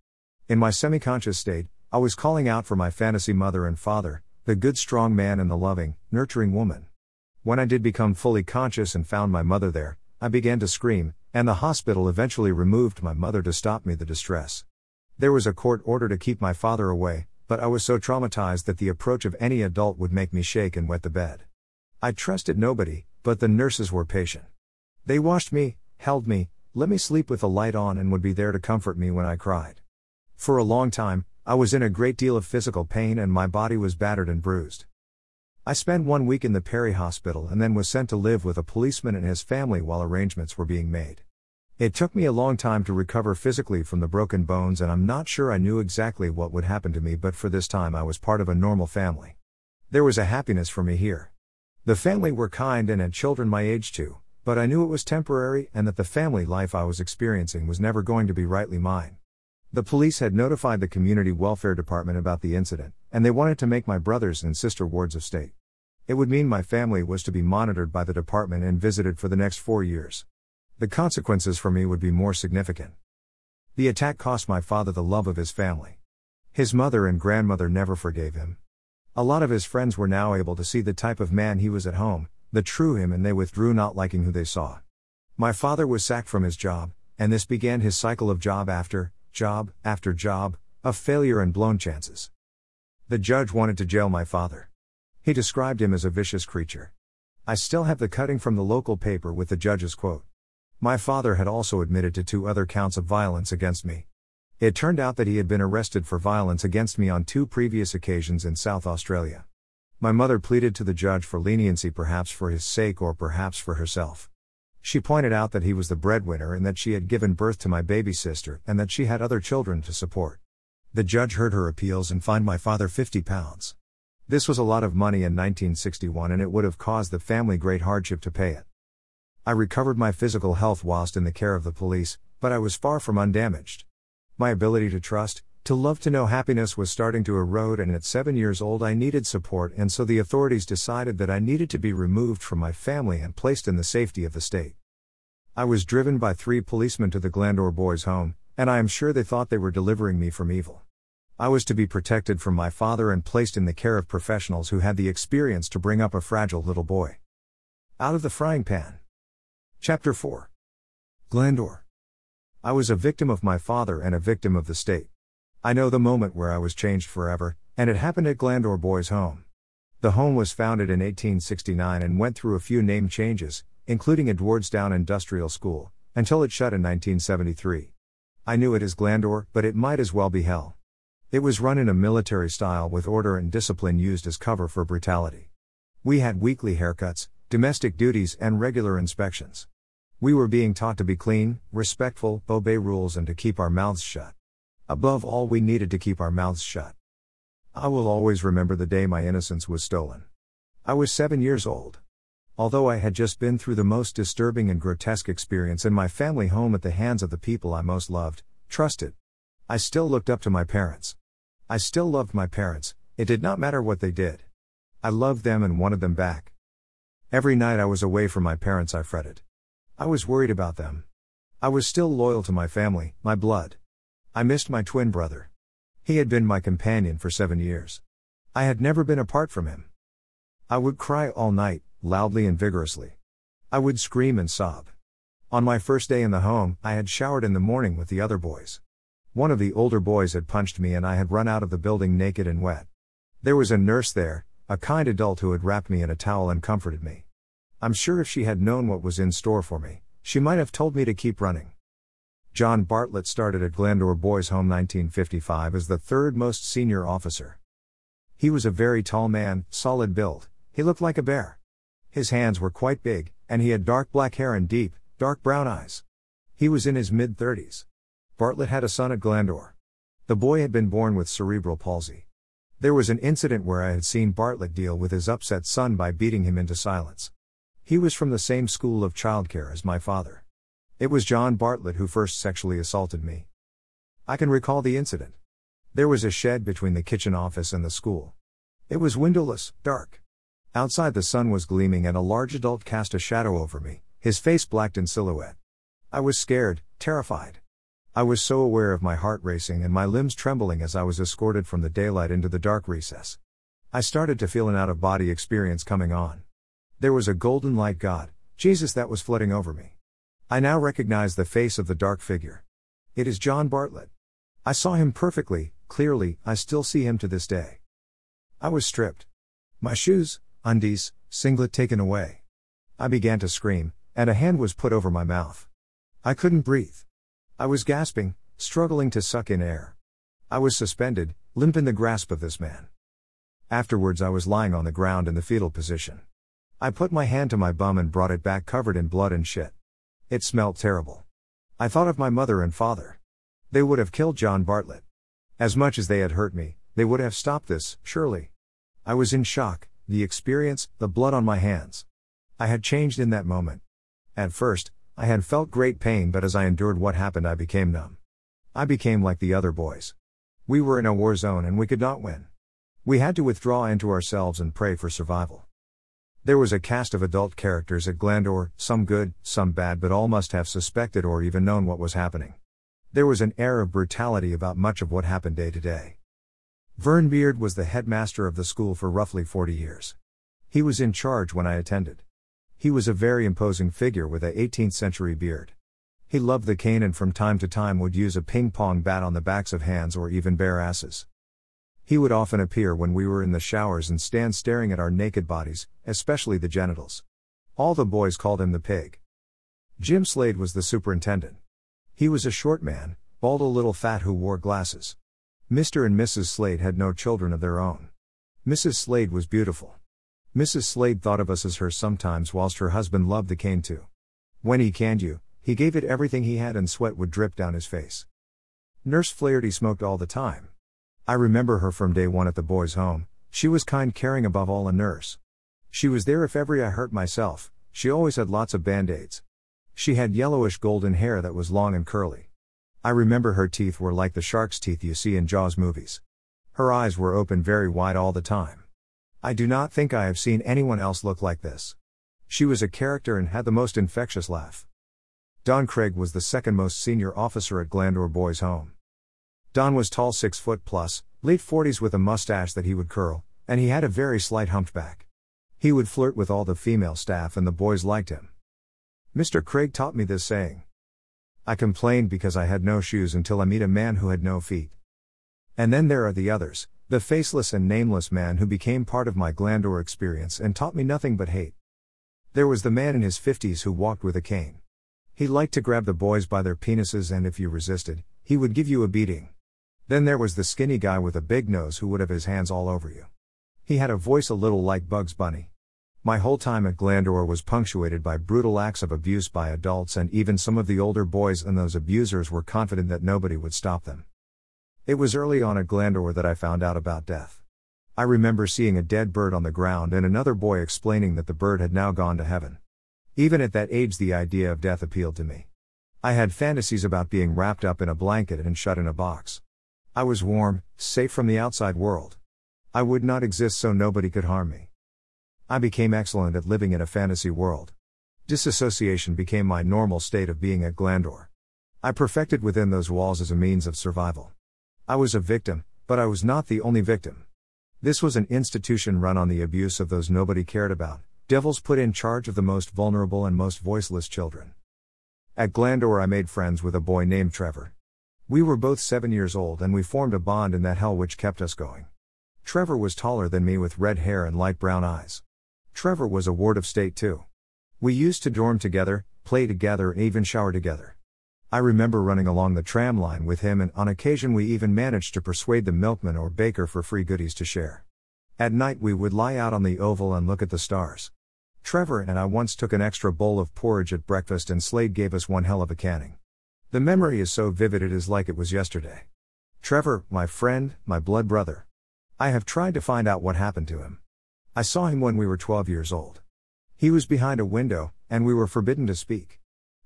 In my semi conscious state, I was calling out for my fantasy mother and father, the good strong man and the loving, nurturing woman. When I did become fully conscious and found my mother there, I began to scream, and the hospital eventually removed my mother to stop me the distress. There was a court order to keep my father away, but I was so traumatized that the approach of any adult would make me shake and wet the bed. I trusted nobody, but the nurses were patient. They washed me, held me, let me sleep with the light on, and would be there to comfort me when I cried. For a long time, I was in a great deal of physical pain and my body was battered and bruised. I spent one week in the Pirie Hospital and then was sent to live with a policeman and his family while arrangements were being made. It took me a long time to recover physically from the broken bones, and I'm not sure I knew exactly what would happen to me, but for this time I was part of a normal family. There was a happiness for me here. The family were kind and had children my age too, but I knew it was temporary and that the family life I was experiencing was never going to be rightly mine. The police had notified the community welfare department about the incident, and they wanted to make my brothers and sister wards of state. It would mean my family was to be monitored by the department and visited for the next four years. The consequences for me would be more significant. The attack cost my father the love of his family. His mother and grandmother never forgave him. A lot of his friends were now able to see the type of man he was at home, the true him, and they withdrew not liking who they saw. My father was sacked from his job, and this began his cycle of job after job after job, of failure and blown chances. The judge wanted to jail my father. He described him as a vicious creature. I still have the cutting from the local paper with the judge's quote. My father had also admitted to two other counts of violence against me. It turned out that he had been arrested for violence against me on two previous occasions in South Australia. My mother pleaded to the judge for leniency, perhaps for his sake or perhaps for herself. She pointed out that he was the breadwinner and that she had given birth to my baby sister and that she had other children to support. The judge heard her appeals and fined my father 50 pounds. This was a lot of money in 1961 and it would have caused the family great hardship to pay it. I recovered my physical health whilst in the care of the police, but I was far from undamaged. My ability to trust, to love, to know happiness was starting to erode, and at seven years old, I needed support, and so the authorities decided that I needed to be removed from my family and placed in the safety of the state. I was driven by three policemen to the Glandore boys' home, and I am sure they thought they were delivering me from evil. I was to be protected from my father and placed in the care of professionals who had the experience to bring up a fragile little boy. Out of the frying pan. Chapter 4 Glandore. I was a victim of my father and a victim of the state. I know the moment where I was changed forever, and it happened at Glandore Boys' Home. The home was founded in 1869 and went through a few name changes, including Edwardstown Industrial School, until it shut in 1973. I knew it as Glandore, but it might as well be hell. It was run in a military style with order and discipline used as cover for brutality. We had weekly haircuts, domestic duties, and regular inspections. We were being taught to be clean, respectful, obey rules, and to keep our mouths shut. Above all, we needed to keep our mouths shut. I will always remember the day my innocence was stolen. I was seven years old. Although I had just been through the most disturbing and grotesque experience in my family home at the hands of the people I most loved, trusted, I still looked up to my parents. I still loved my parents, it did not matter what they did. I loved them and wanted them back. Every night I was away from my parents, I fretted. I was worried about them. I was still loyal to my family, my blood. I missed my twin brother. He had been my companion for seven years. I had never been apart from him. I would cry all night, loudly and vigorously. I would scream and sob. On my first day in the home, I had showered in the morning with the other boys. One of the older boys had punched me and I had run out of the building naked and wet. There was a nurse there, a kind adult who had wrapped me in a towel and comforted me. I'm sure if she had known what was in store for me, she might have told me to keep running. John Bartlett started at Glandore Boys Home 1955 as the third most senior officer. He was a very tall man, solid build, he looked like a bear. His hands were quite big, and he had dark black hair and deep, dark brown eyes. He was in his mid 30s. Bartlett had a son at Glandore. The boy had been born with cerebral palsy. There was an incident where I had seen Bartlett deal with his upset son by beating him into silence. He was from the same school of childcare as my father. It was John Bartlett who first sexually assaulted me. I can recall the incident. There was a shed between the kitchen office and the school. It was windowless, dark. Outside the sun was gleaming and a large adult cast a shadow over me, his face blacked in silhouette. I was scared, terrified. I was so aware of my heart racing and my limbs trembling as I was escorted from the daylight into the dark recess. I started to feel an out of body experience coming on. There was a golden light God, Jesus, that was flooding over me. I now recognize the face of the dark figure. It is John Bartlett. I saw him perfectly, clearly, I still see him to this day. I was stripped. My shoes, undies, singlet taken away. I began to scream, and a hand was put over my mouth. I couldn't breathe. I was gasping, struggling to suck in air. I was suspended, limp in the grasp of this man. Afterwards, I was lying on the ground in the fetal position. I put my hand to my bum and brought it back covered in blood and shit. It smelt terrible. I thought of my mother and father. They would have killed John Bartlett. As much as they had hurt me, they would have stopped this, surely. I was in shock, the experience, the blood on my hands. I had changed in that moment. At first, I had felt great pain, but as I endured what happened, I became numb. I became like the other boys. We were in a war zone and we could not win. We had to withdraw into ourselves and pray for survival. There was a cast of adult characters at Glandore, some good, some bad, but all must have suspected or even known what was happening. There was an air of brutality about much of what happened day to day. Vern Beard was the headmaster of the school for roughly 40 years. He was in charge when I attended. He was a very imposing figure with a 18th century beard. He loved the cane and from time to time would use a ping pong bat on the backs of hands or even bare asses. He would often appear when we were in the showers and stand staring at our naked bodies, especially the genitals. All the boys called him the pig. Jim Slade was the superintendent. He was a short man, bald a little fat who wore glasses. Mr. and Mrs. Slade had no children of their own. Mrs. Slade was beautiful. Mrs. Slade thought of us as her sometimes whilst her husband loved the cane too. When he canned you, he gave it everything he had and sweat would drip down his face. Nurse Flaherty smoked all the time. I remember her from day one at the boys' home, she was kind, caring, above all, a nurse. She was there if ever I hurt myself, she always had lots of band aids. She had yellowish golden hair that was long and curly. I remember her teeth were like the shark's teeth you see in Jaws movies. Her eyes were open very wide all the time. I do not think I have seen anyone else look like this. She was a character and had the most infectious laugh. Don Craig was the second most senior officer at Glandore Boys Home. Don was tall 6 foot plus, late 40s with a mustache that he would curl, and he had a very slight humped back. He would flirt with all the female staff and the boys liked him. Mr. Craig taught me this saying. I complained because I had no shoes until I meet a man who had no feet. And then there are the others, the faceless and nameless man who became part of my Glandore experience and taught me nothing but hate. There was the man in his 50s who walked with a cane. He liked to grab the boys by their penises and if you resisted, he would give you a beating. Then there was the skinny guy with a big nose who would have his hands all over you. He had a voice a little like Bugs Bunny. My whole time at Glandore was punctuated by brutal acts of abuse by adults, and even some of the older boys and those abusers were confident that nobody would stop them. It was early on at Glandore that I found out about death. I remember seeing a dead bird on the ground and another boy explaining that the bird had now gone to heaven. Even at that age, the idea of death appealed to me. I had fantasies about being wrapped up in a blanket and shut in a box. I was warm, safe from the outside world. I would not exist so nobody could harm me. I became excellent at living in a fantasy world. Disassociation became my normal state of being at Glandore. I perfected within those walls as a means of survival. I was a victim, but I was not the only victim. This was an institution run on the abuse of those nobody cared about, devils put in charge of the most vulnerable and most voiceless children. At Glandore, I made friends with a boy named Trevor. We were both seven years old and we formed a bond in that hell which kept us going. Trevor was taller than me with red hair and light brown eyes. Trevor was a ward of state too. We used to dorm together, play together, and even shower together. I remember running along the tram line with him, and on occasion we even managed to persuade the milkman or baker for free goodies to share. At night we would lie out on the oval and look at the stars. Trevor and I once took an extra bowl of porridge at breakfast, and Slade gave us one hell of a canning. The memory is so vivid it is like it was yesterday. Trevor, my friend, my blood brother. I have tried to find out what happened to him. I saw him when we were 12 years old. He was behind a window, and we were forbidden to speak.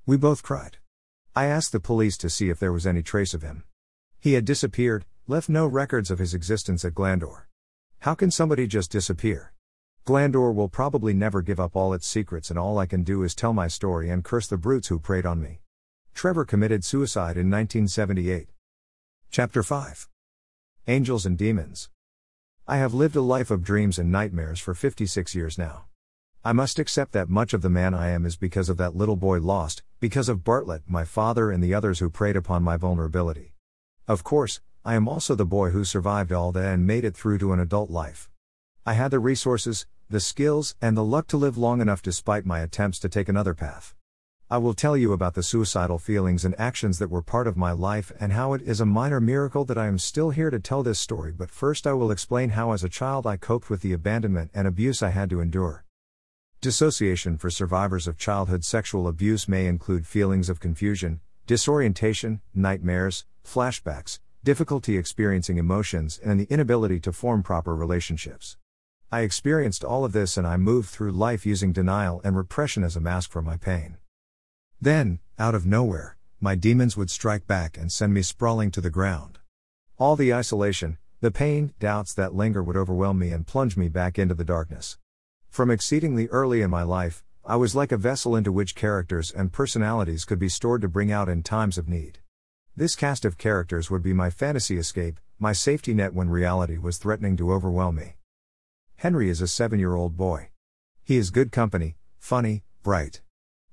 We both cried. I asked the police to see if there was any trace of him. He had disappeared, left no records of his existence at Glandore. How can somebody just disappear? Glandore will probably never give up all its secrets, and all I can do is tell my story and curse the brutes who preyed on me. Trevor committed suicide in 1978. Chapter 5 Angels and Demons. I have lived a life of dreams and nightmares for 56 years now. I must accept that much of the man I am is because of that little boy lost, because of Bartlett, my father, and the others who preyed upon my vulnerability. Of course, I am also the boy who survived all that and made it through to an adult life. I had the resources, the skills, and the luck to live long enough despite my attempts to take another path. I will tell you about the suicidal feelings and actions that were part of my life and how it is a minor miracle that I am still here to tell this story. But first, I will explain how, as a child, I coped with the abandonment and abuse I had to endure. Dissociation for survivors of childhood sexual abuse may include feelings of confusion, disorientation, nightmares, flashbacks, difficulty experiencing emotions, and the inability to form proper relationships. I experienced all of this and I moved through life using denial and repression as a mask for my pain. Then, out of nowhere, my demons would strike back and send me sprawling to the ground. All the isolation, the pain, doubts that linger would overwhelm me and plunge me back into the darkness. From exceedingly early in my life, I was like a vessel into which characters and personalities could be stored to bring out in times of need. This cast of characters would be my fantasy escape, my safety net when reality was threatening to overwhelm me. Henry is a seven year old boy. He is good company, funny, bright.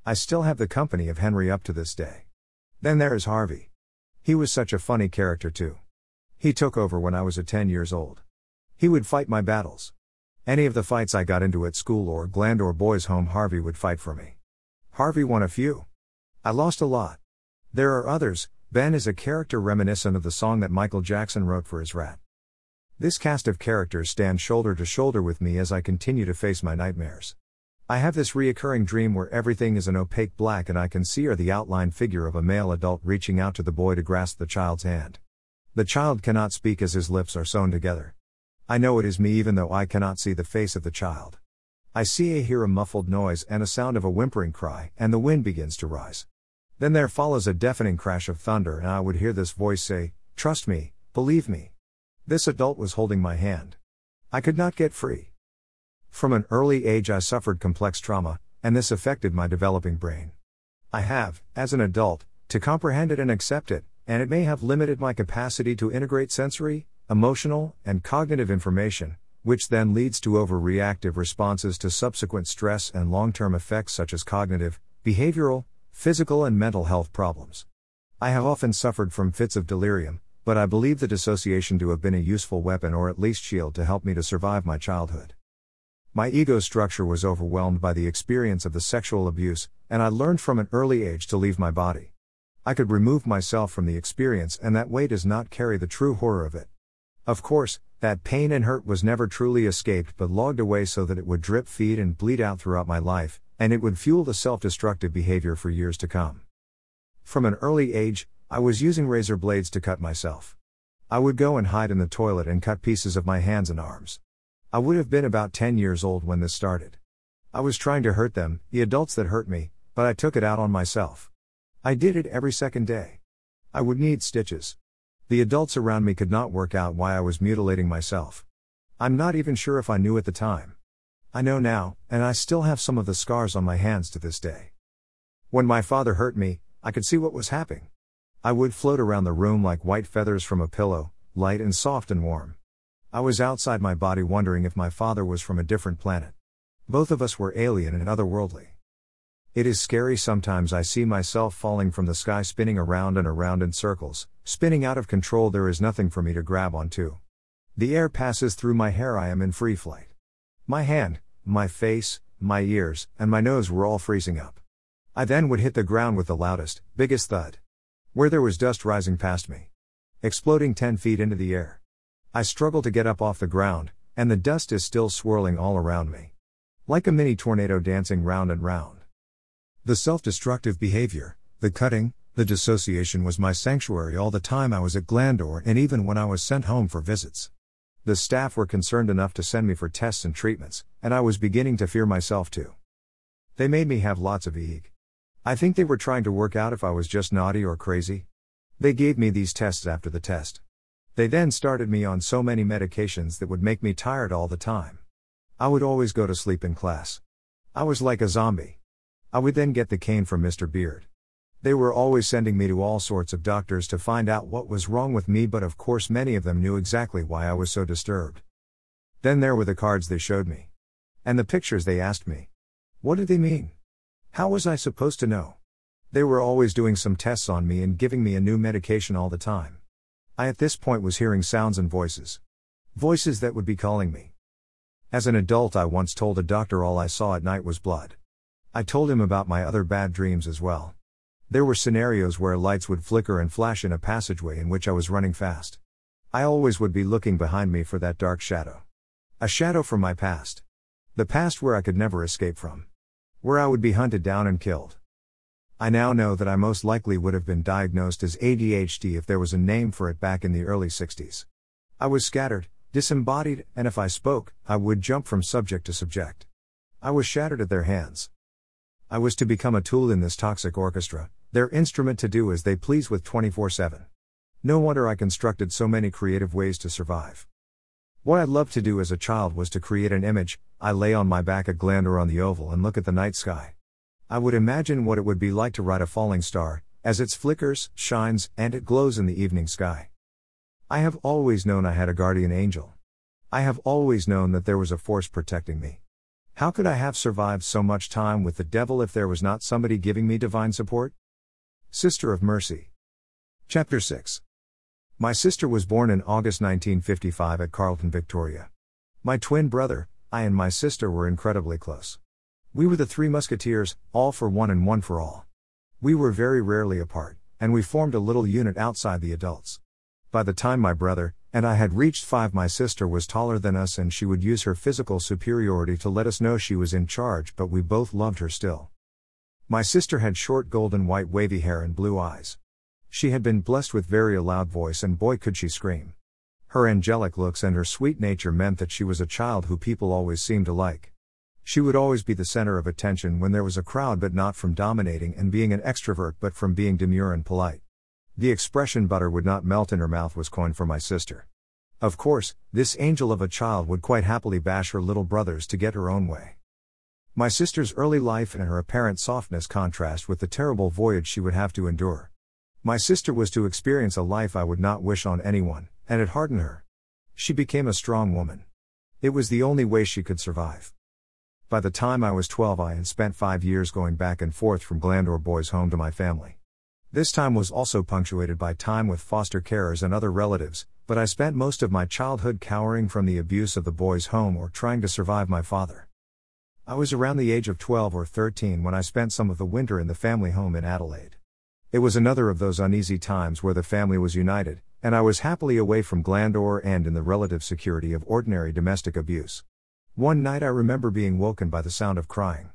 I still have the company of Henry up to this day. Then there is Harvey. He was such a funny character, too. He took over when I was a 10 years old. He would fight my battles. Any of the fights I got into at school or Glandore Boys Home, Harvey would fight for me. Harvey won a few. I lost a lot. There are others, Ben is a character reminiscent of the song that Michael Jackson wrote for his rat. This cast of characters stand shoulder to shoulder with me as I continue to face my nightmares. I have this reoccurring dream where everything is an opaque black and I can see or the outline figure of a male adult reaching out to the boy to grasp the child's hand. The child cannot speak as his lips are sewn together. I know it is me even though I cannot see the face of the child. I see a hear a muffled noise and a sound of a whimpering cry, and the wind begins to rise. Then there follows a deafening crash of thunder, and I would hear this voice say, Trust me, believe me. This adult was holding my hand. I could not get free. From an early age, I suffered complex trauma, and this affected my developing brain. I have, as an adult, to comprehend it and accept it, and it may have limited my capacity to integrate sensory, emotional, and cognitive information, which then leads to overreactive responses to subsequent stress and long term effects such as cognitive, behavioral, physical, and mental health problems. I have often suffered from fits of delirium, but I believe the dissociation to have been a useful weapon or at least shield to help me to survive my childhood. My ego structure was overwhelmed by the experience of the sexual abuse, and I learned from an early age to leave my body. I could remove myself from the experience, and that way does not carry the true horror of it. Of course, that pain and hurt was never truly escaped but logged away so that it would drip feed and bleed out throughout my life, and it would fuel the self destructive behavior for years to come. From an early age, I was using razor blades to cut myself. I would go and hide in the toilet and cut pieces of my hands and arms. I would have been about 10 years old when this started. I was trying to hurt them, the adults that hurt me, but I took it out on myself. I did it every second day. I would need stitches. The adults around me could not work out why I was mutilating myself. I'm not even sure if I knew at the time. I know now, and I still have some of the scars on my hands to this day. When my father hurt me, I could see what was happening. I would float around the room like white feathers from a pillow, light and soft and warm. I was outside my body wondering if my father was from a different planet. Both of us were alien and otherworldly. It is scary sometimes I see myself falling from the sky spinning around and around in circles, spinning out of control there is nothing for me to grab onto. The air passes through my hair I am in free flight. My hand, my face, my ears, and my nose were all freezing up. I then would hit the ground with the loudest, biggest thud. Where there was dust rising past me. Exploding 10 feet into the air. I struggle to get up off the ground, and the dust is still swirling all around me. Like a mini tornado dancing round and round. The self destructive behavior, the cutting, the dissociation was my sanctuary all the time I was at Glandore and even when I was sent home for visits. The staff were concerned enough to send me for tests and treatments, and I was beginning to fear myself too. They made me have lots of EEG. I think they were trying to work out if I was just naughty or crazy. They gave me these tests after the test. They then started me on so many medications that would make me tired all the time. I would always go to sleep in class. I was like a zombie. I would then get the cane from Mr. Beard. They were always sending me to all sorts of doctors to find out what was wrong with me, but of course, many of them knew exactly why I was so disturbed. Then there were the cards they showed me. And the pictures they asked me. What did they mean? How was I supposed to know? They were always doing some tests on me and giving me a new medication all the time. I at this point was hearing sounds and voices. Voices that would be calling me. As an adult, I once told a doctor all I saw at night was blood. I told him about my other bad dreams as well. There were scenarios where lights would flicker and flash in a passageway in which I was running fast. I always would be looking behind me for that dark shadow. A shadow from my past. The past where I could never escape from. Where I would be hunted down and killed. I now know that I most likely would have been diagnosed as ADHD if there was a name for it back in the early 60s. I was scattered, disembodied, and if I spoke, I would jump from subject to subject. I was shattered at their hands. I was to become a tool in this toxic orchestra, their instrument to do as they please with 24 7. No wonder I constructed so many creative ways to survive. What I loved to do as a child was to create an image. I lay on my back at Glandore on the Oval and look at the night sky. I would imagine what it would be like to ride a falling star, as it flickers, shines, and it glows in the evening sky. I have always known I had a guardian angel. I have always known that there was a force protecting me. How could I have survived so much time with the devil if there was not somebody giving me divine support? Sister of Mercy. Chapter 6 My sister was born in August 1955 at Carlton, Victoria. My twin brother, I, and my sister were incredibly close. We were the three musketeers, all for one and one for all. We were very rarely apart, and we formed a little unit outside the adults. By the time my brother and I had reached five, my sister was taller than us and she would use her physical superiority to let us know she was in charge, but we both loved her still. My sister had short golden white wavy hair and blue eyes. She had been blessed with very a loud voice and boy could she scream. Her angelic looks and her sweet nature meant that she was a child who people always seemed to like. She would always be the center of attention when there was a crowd, but not from dominating and being an extrovert, but from being demure and polite. The expression butter would not melt in her mouth was coined for my sister. Of course, this angel of a child would quite happily bash her little brothers to get her own way. My sister's early life and her apparent softness contrast with the terrible voyage she would have to endure. My sister was to experience a life I would not wish on anyone, and it hardened her. She became a strong woman. It was the only way she could survive. By the time I was 12, I had spent five years going back and forth from Glandore Boys home to my family. This time was also punctuated by time with foster carers and other relatives, but I spent most of my childhood cowering from the abuse of the boys' home or trying to survive my father. I was around the age of 12 or 13 when I spent some of the winter in the family home in Adelaide. It was another of those uneasy times where the family was united, and I was happily away from Glandore and in the relative security of ordinary domestic abuse. One night I remember being woken by the sound of crying.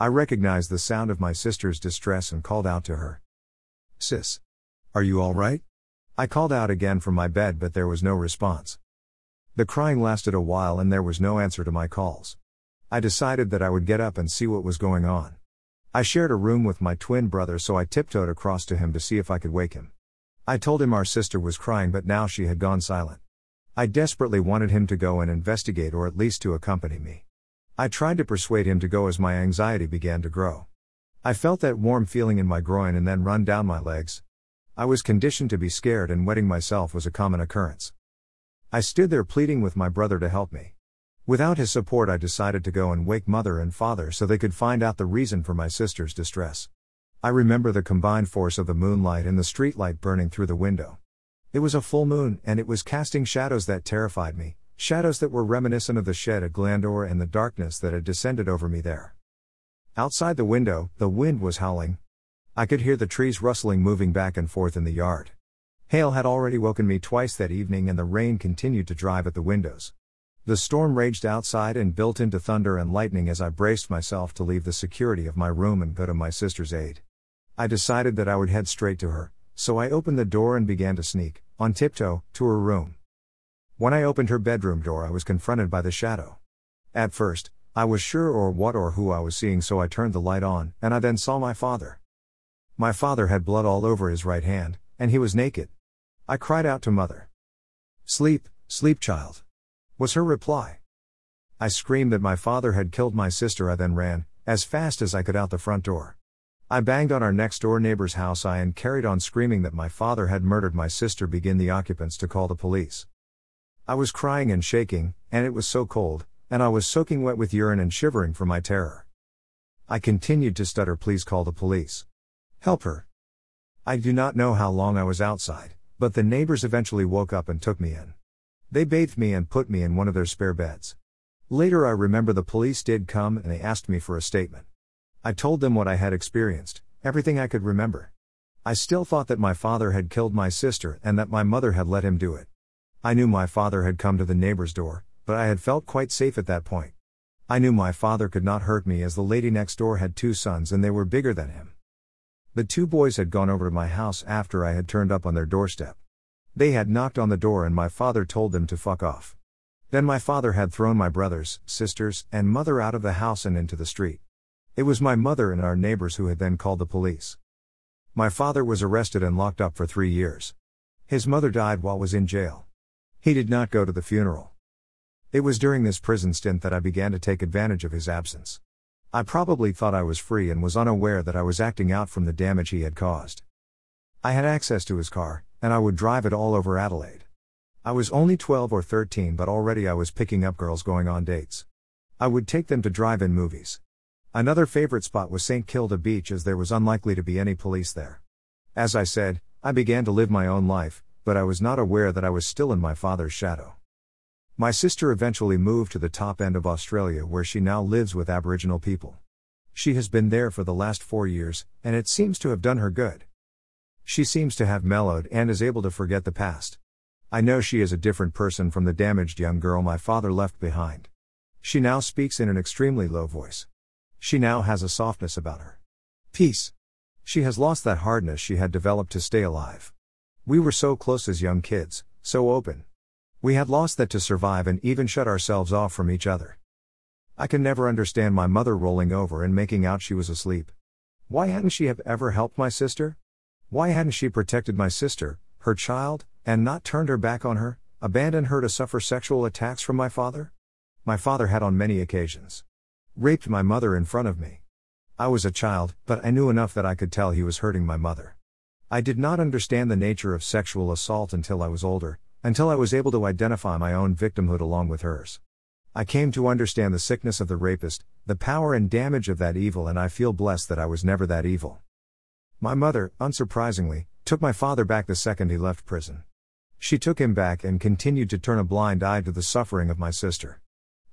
I recognized the sound of my sister's distress and called out to her. Sis. Are you all right? I called out again from my bed, but there was no response. The crying lasted a while and there was no answer to my calls. I decided that I would get up and see what was going on. I shared a room with my twin brother, so I tiptoed across to him to see if I could wake him. I told him our sister was crying, but now she had gone silent. I desperately wanted him to go and investigate or at least to accompany me. I tried to persuade him to go as my anxiety began to grow. I felt that warm feeling in my groin and then run down my legs. I was conditioned to be scared, and wetting myself was a common occurrence. I stood there pleading with my brother to help me. Without his support, I decided to go and wake mother and father so they could find out the reason for my sister's distress. I remember the combined force of the moonlight and the streetlight burning through the window. It was a full moon, and it was casting shadows that terrified me, shadows that were reminiscent of the shed at Glandore and the darkness that had descended over me there. Outside the window, the wind was howling. I could hear the trees rustling moving back and forth in the yard. Hail had already woken me twice that evening, and the rain continued to drive at the windows. The storm raged outside and built into thunder and lightning as I braced myself to leave the security of my room and go to my sister's aid. I decided that I would head straight to her, so I opened the door and began to sneak, on tiptoe, to her room. When I opened her bedroom door, I was confronted by the shadow. At first, I was sure or what or who I was seeing, so I turned the light on, and I then saw my father. My father had blood all over his right hand, and he was naked. I cried out to mother. Sleep, sleep, child. Was her reply. I screamed that my father had killed my sister. I then ran, as fast as I could, out the front door. I banged on our next door neighbor's house I and carried on screaming that my father had murdered my sister begin the occupants to call the police. I was crying and shaking, and it was so cold, and I was soaking wet with urine and shivering from my terror. I continued to stutter please call the police. Help her. I do not know how long I was outside, but the neighbors eventually woke up and took me in. They bathed me and put me in one of their spare beds. Later I remember the police did come and they asked me for a statement. I told them what I had experienced, everything I could remember. I still thought that my father had killed my sister and that my mother had let him do it. I knew my father had come to the neighbor's door, but I had felt quite safe at that point. I knew my father could not hurt me as the lady next door had two sons and they were bigger than him. The two boys had gone over to my house after I had turned up on their doorstep. They had knocked on the door and my father told them to fuck off. Then my father had thrown my brothers, sisters, and mother out of the house and into the street. It was my mother and our neighbors who had then called the police. My father was arrested and locked up for three years. His mother died while was in jail. He did not go to the funeral. It was during this prison stint that I began to take advantage of his absence. I probably thought I was free and was unaware that I was acting out from the damage he had caused. I had access to his car, and I would drive it all over Adelaide. I was only 12 or 13, but already I was picking up girls going on dates. I would take them to drive in movies. Another favorite spot was St. Kilda Beach as there was unlikely to be any police there. As I said, I began to live my own life, but I was not aware that I was still in my father's shadow. My sister eventually moved to the top end of Australia where she now lives with Aboriginal people. She has been there for the last four years, and it seems to have done her good. She seems to have mellowed and is able to forget the past. I know she is a different person from the damaged young girl my father left behind. She now speaks in an extremely low voice. She now has a softness about her. Peace. She has lost that hardness she had developed to stay alive. We were so close as young kids, so open. We had lost that to survive and even shut ourselves off from each other. I can never understand my mother rolling over and making out she was asleep. Why hadn't she have ever helped my sister? Why hadn't she protected my sister, her child, and not turned her back on her, abandoned her to suffer sexual attacks from my father? My father had on many occasions raped my mother in front of me. I was a child, but I knew enough that I could tell he was hurting my mother. I did not understand the nature of sexual assault until I was older, until I was able to identify my own victimhood along with hers. I came to understand the sickness of the rapist, the power and damage of that evil, and I feel blessed that I was never that evil. My mother, unsurprisingly, took my father back the second he left prison. She took him back and continued to turn a blind eye to the suffering of my sister.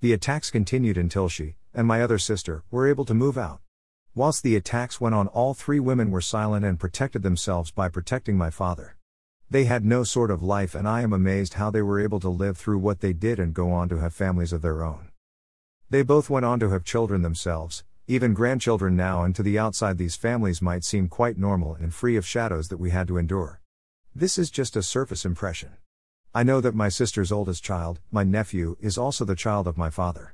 The attacks continued until she, and my other sister, were able to move out. Whilst the attacks went on, all three women were silent and protected themselves by protecting my father. They had no sort of life, and I am amazed how they were able to live through what they did and go on to have families of their own. They both went on to have children themselves, even grandchildren now, and to the outside, these families might seem quite normal and free of shadows that we had to endure. This is just a surface impression. I know that my sister's oldest child, my nephew, is also the child of my father.